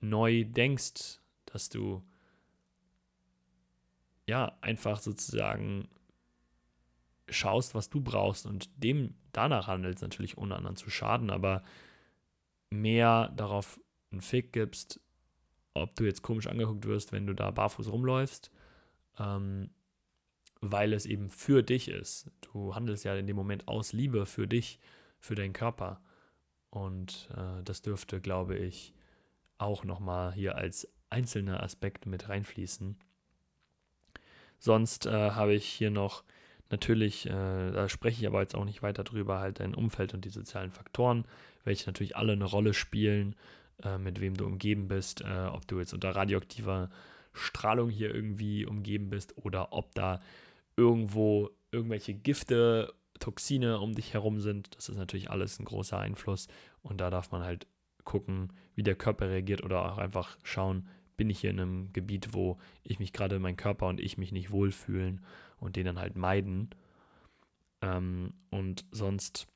neu denkst, dass du ja einfach sozusagen schaust, was du brauchst und dem danach handelst, natürlich ohne anderen zu schaden, aber mehr darauf einen Fick gibst, ob du jetzt komisch angeguckt wirst, wenn du da barfuß rumläufst, ähm, weil es eben für dich ist. Du handelst ja in dem Moment aus Liebe für dich, für deinen Körper. Und äh, das dürfte, glaube ich, auch nochmal hier als einzelner Aspekt mit reinfließen. Sonst äh, habe ich hier noch natürlich, äh, da spreche ich aber jetzt auch nicht weiter drüber, halt dein Umfeld und die sozialen Faktoren, welche natürlich alle eine Rolle spielen, äh, mit wem du umgeben bist, äh, ob du jetzt unter radioaktiver Strahlung hier irgendwie umgeben bist oder ob da irgendwo irgendwelche Gifte Toxine um dich herum sind. Das ist natürlich alles ein großer Einfluss. Und da darf man halt gucken, wie der Körper reagiert oder auch einfach schauen, bin ich hier in einem Gebiet, wo ich mich gerade, mein Körper und ich mich nicht wohlfühlen und den dann halt meiden. Ähm, und sonst,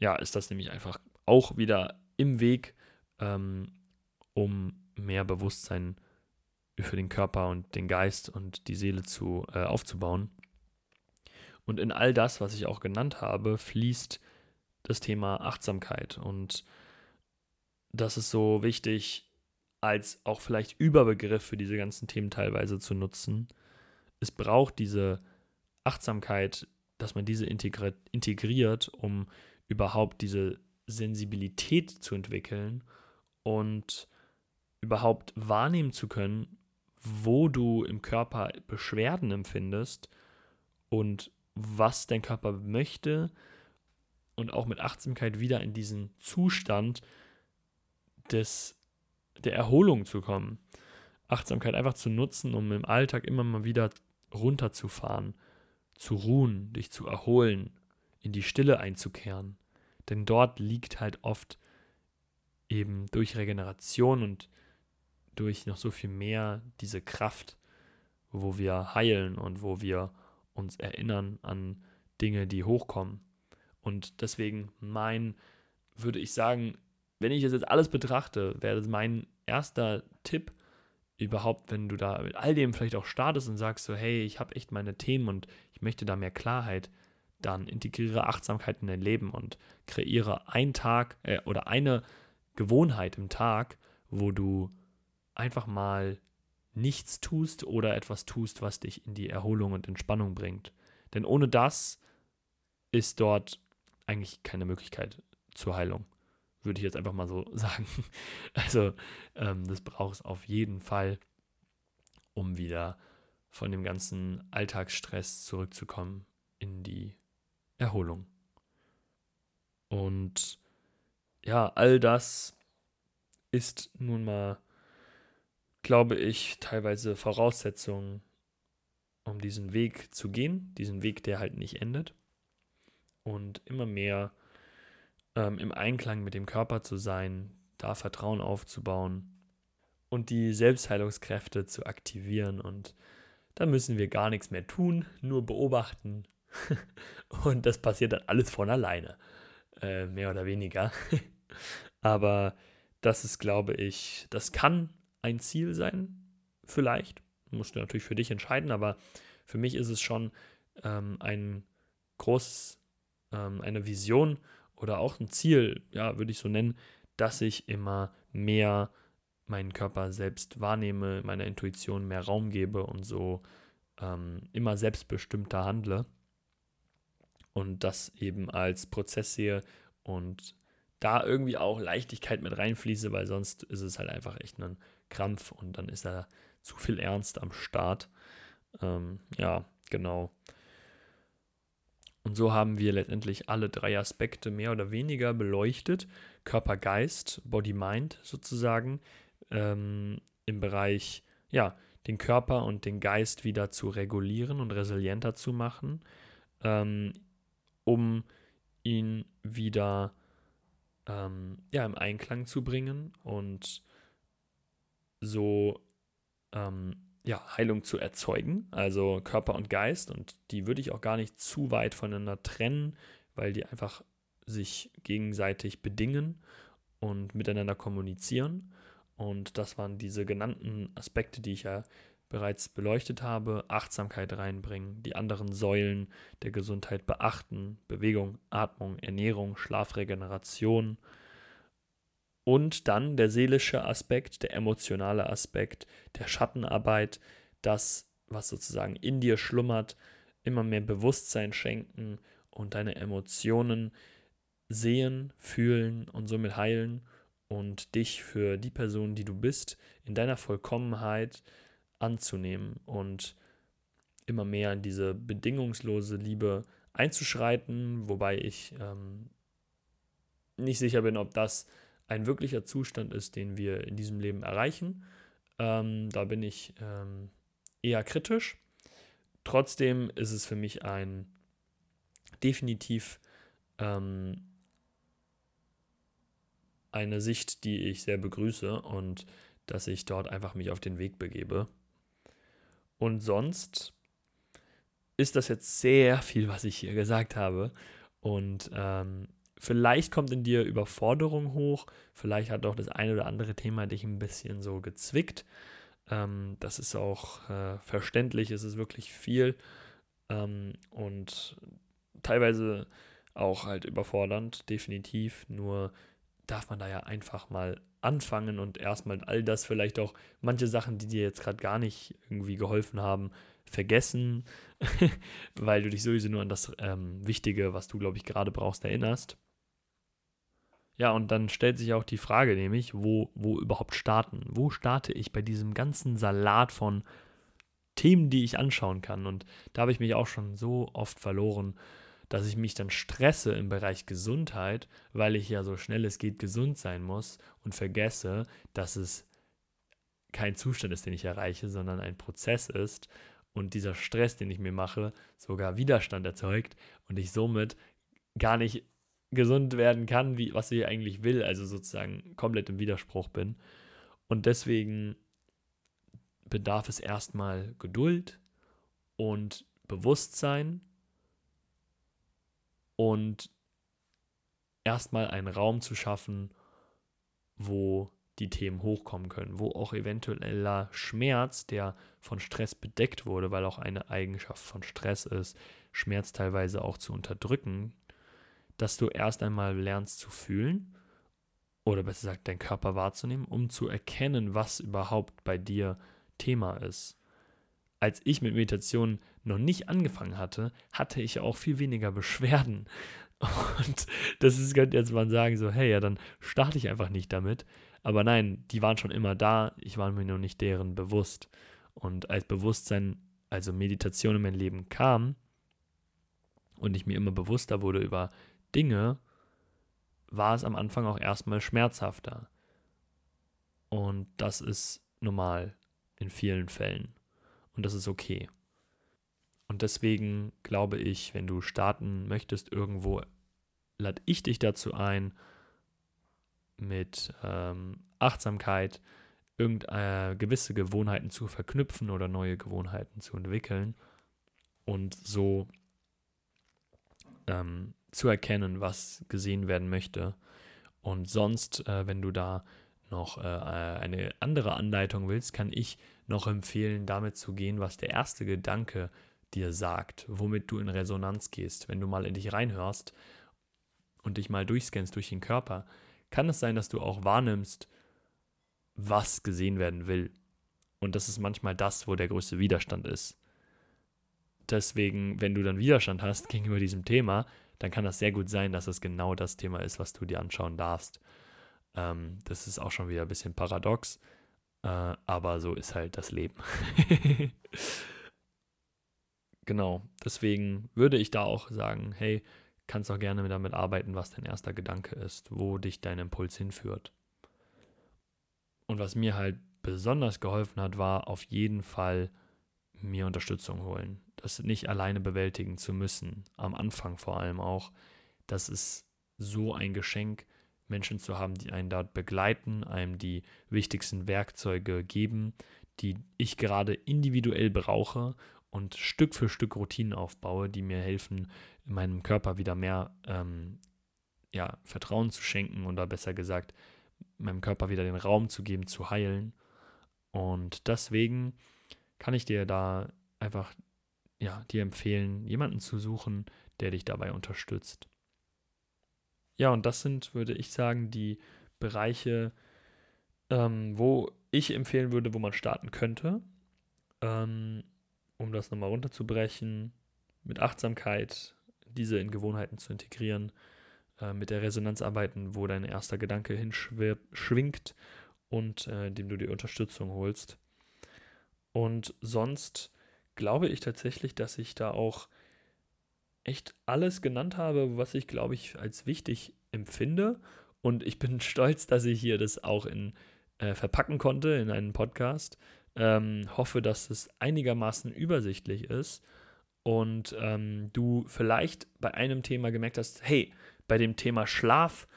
ja, ist das nämlich einfach auch wieder im Weg, ähm, um mehr Bewusstsein für den Körper und den Geist und die Seele zu, äh, aufzubauen. Und in all das, was ich auch genannt habe, fließt das Thema Achtsamkeit. Und das ist so wichtig, als auch vielleicht Überbegriff für diese ganzen Themen teilweise zu nutzen. Es braucht diese Achtsamkeit, dass man diese integriert, um überhaupt diese Sensibilität zu entwickeln, und überhaupt wahrnehmen zu können, wo du im Körper Beschwerden empfindest und was dein Körper möchte und auch mit Achtsamkeit wieder in diesen Zustand des, der Erholung zu kommen. Achtsamkeit einfach zu nutzen, um im Alltag immer mal wieder runterzufahren, zu ruhen, dich zu erholen, in die Stille einzukehren. Denn dort liegt halt oft eben durch Regeneration und durch noch so viel mehr diese Kraft, wo wir heilen und wo wir uns erinnern an Dinge, die hochkommen. Und deswegen mein, würde ich sagen, wenn ich das jetzt alles betrachte, wäre das mein erster Tipp überhaupt, wenn du da mit all dem vielleicht auch startest und sagst so, hey, ich habe echt meine Themen und ich möchte da mehr Klarheit, dann integriere Achtsamkeit in dein Leben und kreiere einen Tag äh, oder eine Gewohnheit im Tag, wo du einfach mal nichts tust oder etwas tust, was dich in die Erholung und Entspannung bringt. Denn ohne das ist dort eigentlich keine Möglichkeit zur Heilung. Würde ich jetzt einfach mal so <laughs> sagen. Also, ähm, das braucht es auf jeden Fall, um wieder von dem ganzen Alltagsstress zurückzukommen in die Erholung. Und ja, all das ist nun mal glaube ich, teilweise Voraussetzungen, um diesen Weg zu gehen, diesen Weg, der halt nicht endet. Und immer mehr ähm, im Einklang mit dem Körper zu sein, da Vertrauen aufzubauen und die Selbstheilungskräfte zu aktivieren. Und da müssen wir gar nichts mehr tun, nur beobachten. <laughs> und das passiert dann alles von alleine, äh, mehr oder weniger. <laughs> Aber das ist, glaube ich, das kann ein Ziel sein, vielleicht. Musst du natürlich für dich entscheiden, aber für mich ist es schon ähm, ein großes, ähm, eine Vision oder auch ein Ziel, ja, würde ich so nennen, dass ich immer mehr meinen Körper selbst wahrnehme, meiner Intuition mehr Raum gebe und so ähm, immer selbstbestimmter handle und das eben als Prozess sehe und da irgendwie auch Leichtigkeit mit reinfließe, weil sonst ist es halt einfach echt ein Krampf und dann ist da zu viel Ernst am Start. Ähm, ja, genau. Und so haben wir letztendlich alle drei Aspekte mehr oder weniger beleuchtet. Körper, Geist, Body, Mind sozusagen. Ähm, Im Bereich, ja, den Körper und den Geist wieder zu regulieren und resilienter zu machen, ähm, um ihn wieder ähm, ja, im Einklang zu bringen und so ähm, ja, Heilung zu erzeugen, also Körper und Geist. Und die würde ich auch gar nicht zu weit voneinander trennen, weil die einfach sich gegenseitig bedingen und miteinander kommunizieren. Und das waren diese genannten Aspekte, die ich ja bereits beleuchtet habe. Achtsamkeit reinbringen, die anderen Säulen der Gesundheit beachten, Bewegung, Atmung, Ernährung, Schlafregeneration, und dann der seelische Aspekt, der emotionale Aspekt, der Schattenarbeit, das, was sozusagen in dir schlummert, immer mehr Bewusstsein schenken und deine Emotionen sehen, fühlen und somit heilen und dich für die Person, die du bist, in deiner Vollkommenheit anzunehmen und immer mehr in diese bedingungslose Liebe einzuschreiten, wobei ich ähm, nicht sicher bin, ob das ein wirklicher Zustand ist, den wir in diesem Leben erreichen. Ähm, da bin ich ähm, eher kritisch. Trotzdem ist es für mich ein definitiv ähm, eine Sicht, die ich sehr begrüße und dass ich dort einfach mich auf den Weg begebe. Und sonst ist das jetzt sehr viel, was ich hier gesagt habe. Und ähm, Vielleicht kommt in dir Überforderung hoch, vielleicht hat auch das eine oder andere Thema dich ein bisschen so gezwickt. Ähm, das ist auch äh, verständlich, es ist wirklich viel ähm, und teilweise auch halt überfordernd, definitiv. Nur darf man da ja einfach mal anfangen und erstmal all das vielleicht auch, manche Sachen, die dir jetzt gerade gar nicht irgendwie geholfen haben, vergessen, <laughs> weil du dich sowieso nur an das ähm, Wichtige, was du, glaube ich, gerade brauchst, erinnerst. Ja, und dann stellt sich auch die Frage, nämlich, wo, wo überhaupt starten? Wo starte ich bei diesem ganzen Salat von Themen, die ich anschauen kann? Und da habe ich mich auch schon so oft verloren, dass ich mich dann stresse im Bereich Gesundheit, weil ich ja so schnell es geht gesund sein muss und vergesse, dass es kein Zustand ist, den ich erreiche, sondern ein Prozess ist und dieser Stress, den ich mir mache, sogar Widerstand erzeugt und ich somit gar nicht gesund werden kann, wie, was ich eigentlich will, also sozusagen komplett im Widerspruch bin. Und deswegen bedarf es erstmal Geduld und Bewusstsein und erstmal einen Raum zu schaffen, wo die Themen hochkommen können, wo auch eventueller Schmerz, der von Stress bedeckt wurde, weil auch eine Eigenschaft von Stress ist, Schmerz teilweise auch zu unterdrücken, dass du erst einmal lernst zu fühlen oder besser gesagt deinen Körper wahrzunehmen, um zu erkennen, was überhaupt bei dir Thema ist. Als ich mit Meditation noch nicht angefangen hatte, hatte ich auch viel weniger Beschwerden. <laughs> Und das ist, könnte jetzt man sagen, so, hey, ja, dann starte ich einfach nicht damit. Aber nein, die waren schon immer da, ich war mir nur nicht deren bewusst. Und als Bewusstsein, also Meditation in mein Leben kam und ich mir immer bewusster wurde über Dinge, war es am Anfang auch erstmal schmerzhafter. Und das ist normal in vielen Fällen. Und das ist okay. Und deswegen glaube ich, wenn du starten möchtest irgendwo, lade ich dich dazu ein, mit ähm, Achtsamkeit irgendeine gewisse Gewohnheiten zu verknüpfen oder neue Gewohnheiten zu entwickeln und so ähm, zu erkennen, was gesehen werden möchte. Und sonst, äh, wenn du da noch äh, eine andere Anleitung willst, kann ich noch empfehlen, damit zu gehen, was der erste Gedanke dir sagt, womit du in Resonanz gehst. Wenn du mal in dich reinhörst und dich mal durchscannst durch den Körper, kann es sein, dass du auch wahrnimmst, was gesehen werden will. Und das ist manchmal das, wo der größte Widerstand ist. Deswegen, wenn du dann Widerstand hast gegenüber diesem Thema, dann kann das sehr gut sein, dass es genau das Thema ist, was du dir anschauen darfst. Ähm, das ist auch schon wieder ein bisschen paradox, äh, aber so ist halt das Leben. <laughs> genau, deswegen würde ich da auch sagen, hey, kannst auch gerne damit arbeiten, was dein erster Gedanke ist, wo dich dein Impuls hinführt. Und was mir halt besonders geholfen hat, war auf jeden Fall mir Unterstützung holen. Das nicht alleine bewältigen zu müssen, am Anfang vor allem auch. Das ist so ein Geschenk, Menschen zu haben, die einen dort begleiten, einem die wichtigsten Werkzeuge geben, die ich gerade individuell brauche und Stück für Stück Routinen aufbaue, die mir helfen, meinem Körper wieder mehr ähm, ja, Vertrauen zu schenken oder besser gesagt, meinem Körper wieder den Raum zu geben, zu heilen. Und deswegen kann ich dir da einfach ja, dir empfehlen, jemanden zu suchen, der dich dabei unterstützt. Ja, und das sind, würde ich sagen, die Bereiche, ähm, wo ich empfehlen würde, wo man starten könnte. Ähm, um das nochmal runterzubrechen, mit Achtsamkeit diese in Gewohnheiten zu integrieren, äh, mit der Resonanz arbeiten, wo dein erster Gedanke hinschwingt und äh, dem du die Unterstützung holst. Und sonst glaube ich tatsächlich, dass ich da auch echt alles genannt habe, was ich, glaube ich, als wichtig empfinde. Und ich bin <laughs> stolz, dass ich hier das auch in, äh, verpacken konnte in einen Podcast. Ähm, hoffe, dass es einigermaßen übersichtlich ist und ähm, du vielleicht bei einem Thema gemerkt hast, hey, bei dem Thema Schlaf,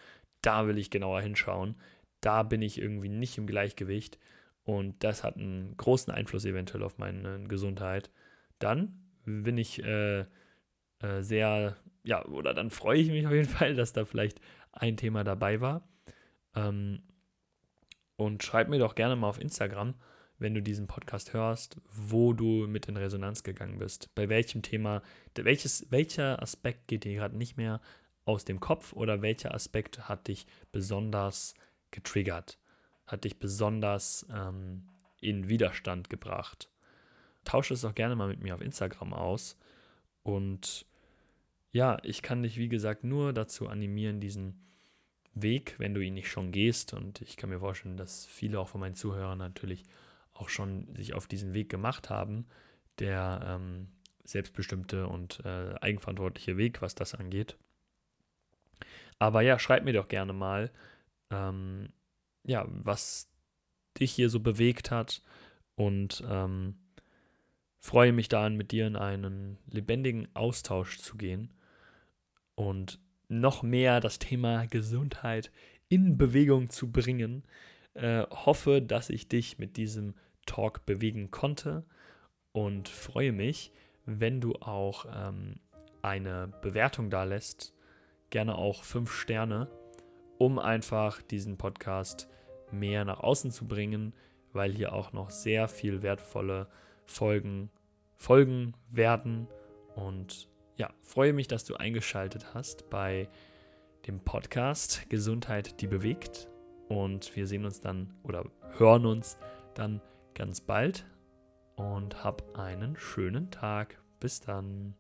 da will ich genauer hinschauen. Da bin ich irgendwie nicht im Gleichgewicht und das hat einen großen Einfluss eventuell auf meine Gesundheit. Dann bin ich äh, äh, sehr, ja, oder dann freue ich mich auf jeden <laughs> Fall, dass da vielleicht ein Thema dabei war. Ähm, und schreib mir doch gerne mal auf Instagram, wenn du diesen Podcast hörst, wo du mit in Resonanz gegangen bist. Bei welchem Thema, welches, welcher Aspekt geht dir gerade nicht mehr aus dem Kopf oder welcher Aspekt hat dich besonders getriggert, hat dich besonders ähm, in Widerstand gebracht. Tausche es auch gerne mal mit mir auf Instagram aus. Und ja, ich kann dich, wie gesagt, nur dazu animieren, diesen Weg, wenn du ihn nicht schon gehst. Und ich kann mir vorstellen, dass viele auch von meinen Zuhörern natürlich auch schon sich auf diesen Weg gemacht haben, der ähm, selbstbestimmte und äh, eigenverantwortliche Weg, was das angeht. Aber ja, schreib mir doch gerne mal, ähm, ja, was dich hier so bewegt hat. Und ähm, freue mich dann, mit dir in einen lebendigen Austausch zu gehen. Und noch mehr das Thema Gesundheit in Bewegung zu bringen. Äh, hoffe, dass ich dich mit diesem Talk bewegen konnte. Und freue mich, wenn du auch ähm, eine Bewertung da lässt, gerne auch fünf Sterne, um einfach diesen Podcast mehr nach außen zu bringen, weil hier auch noch sehr viel wertvolle Folgen folgen werden. Und ja, freue mich, dass du eingeschaltet hast bei dem Podcast Gesundheit, die bewegt. Und wir sehen uns dann oder hören uns dann ganz bald und hab einen schönen Tag. Bis dann.